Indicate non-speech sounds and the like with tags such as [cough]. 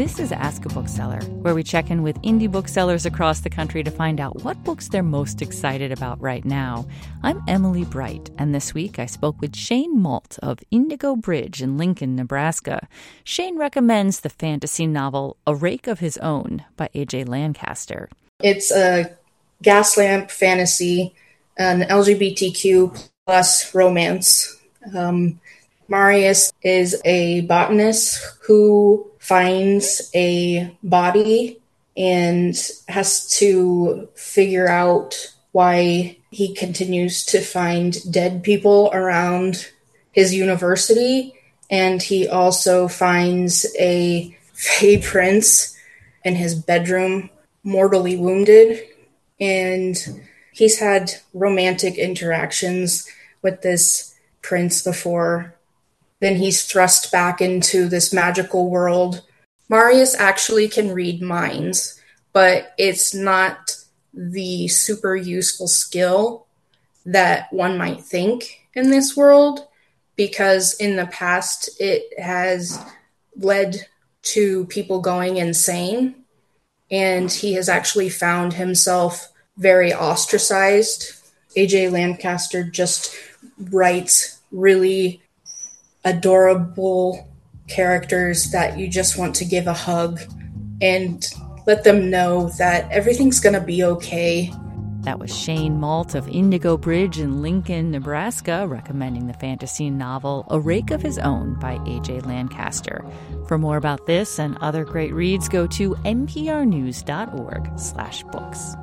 This is Ask a Bookseller, where we check in with indie booksellers across the country to find out what books they're most excited about right now. I'm Emily Bright, and this week I spoke with Shayne Molt of Indigo Bridge in Lincoln, Nebraska. Shayne recommends the fantasy novel A Rake of His Own by A.J. Lancaster. It's a gaslamp fantasy, an LGBTQ plus romance. Um, Marius is a botanist who finds a body and has to figure out why he continues to find dead people around his university. And he also finds a Fey [laughs] prince in his bedroom, mortally wounded. And he's had romantic interactions with this prince before then he's thrust back into this magical world. Marius actually can read minds, but it's not the super useful skill that one might think in this world because in the past it has led to people going insane and he has actually found himself very ostracized. AJ Lancaster just writes really adorable characters that you just want to give a hug and let them know that everything's going to be okay. That was Shayne Molt of Indigo Bridge in Lincoln, Nebraska, recommending the fantasy novel A Rake of His Own by A.J. Lancaster. For more about this and other great reads, go to nprnews.org slash books.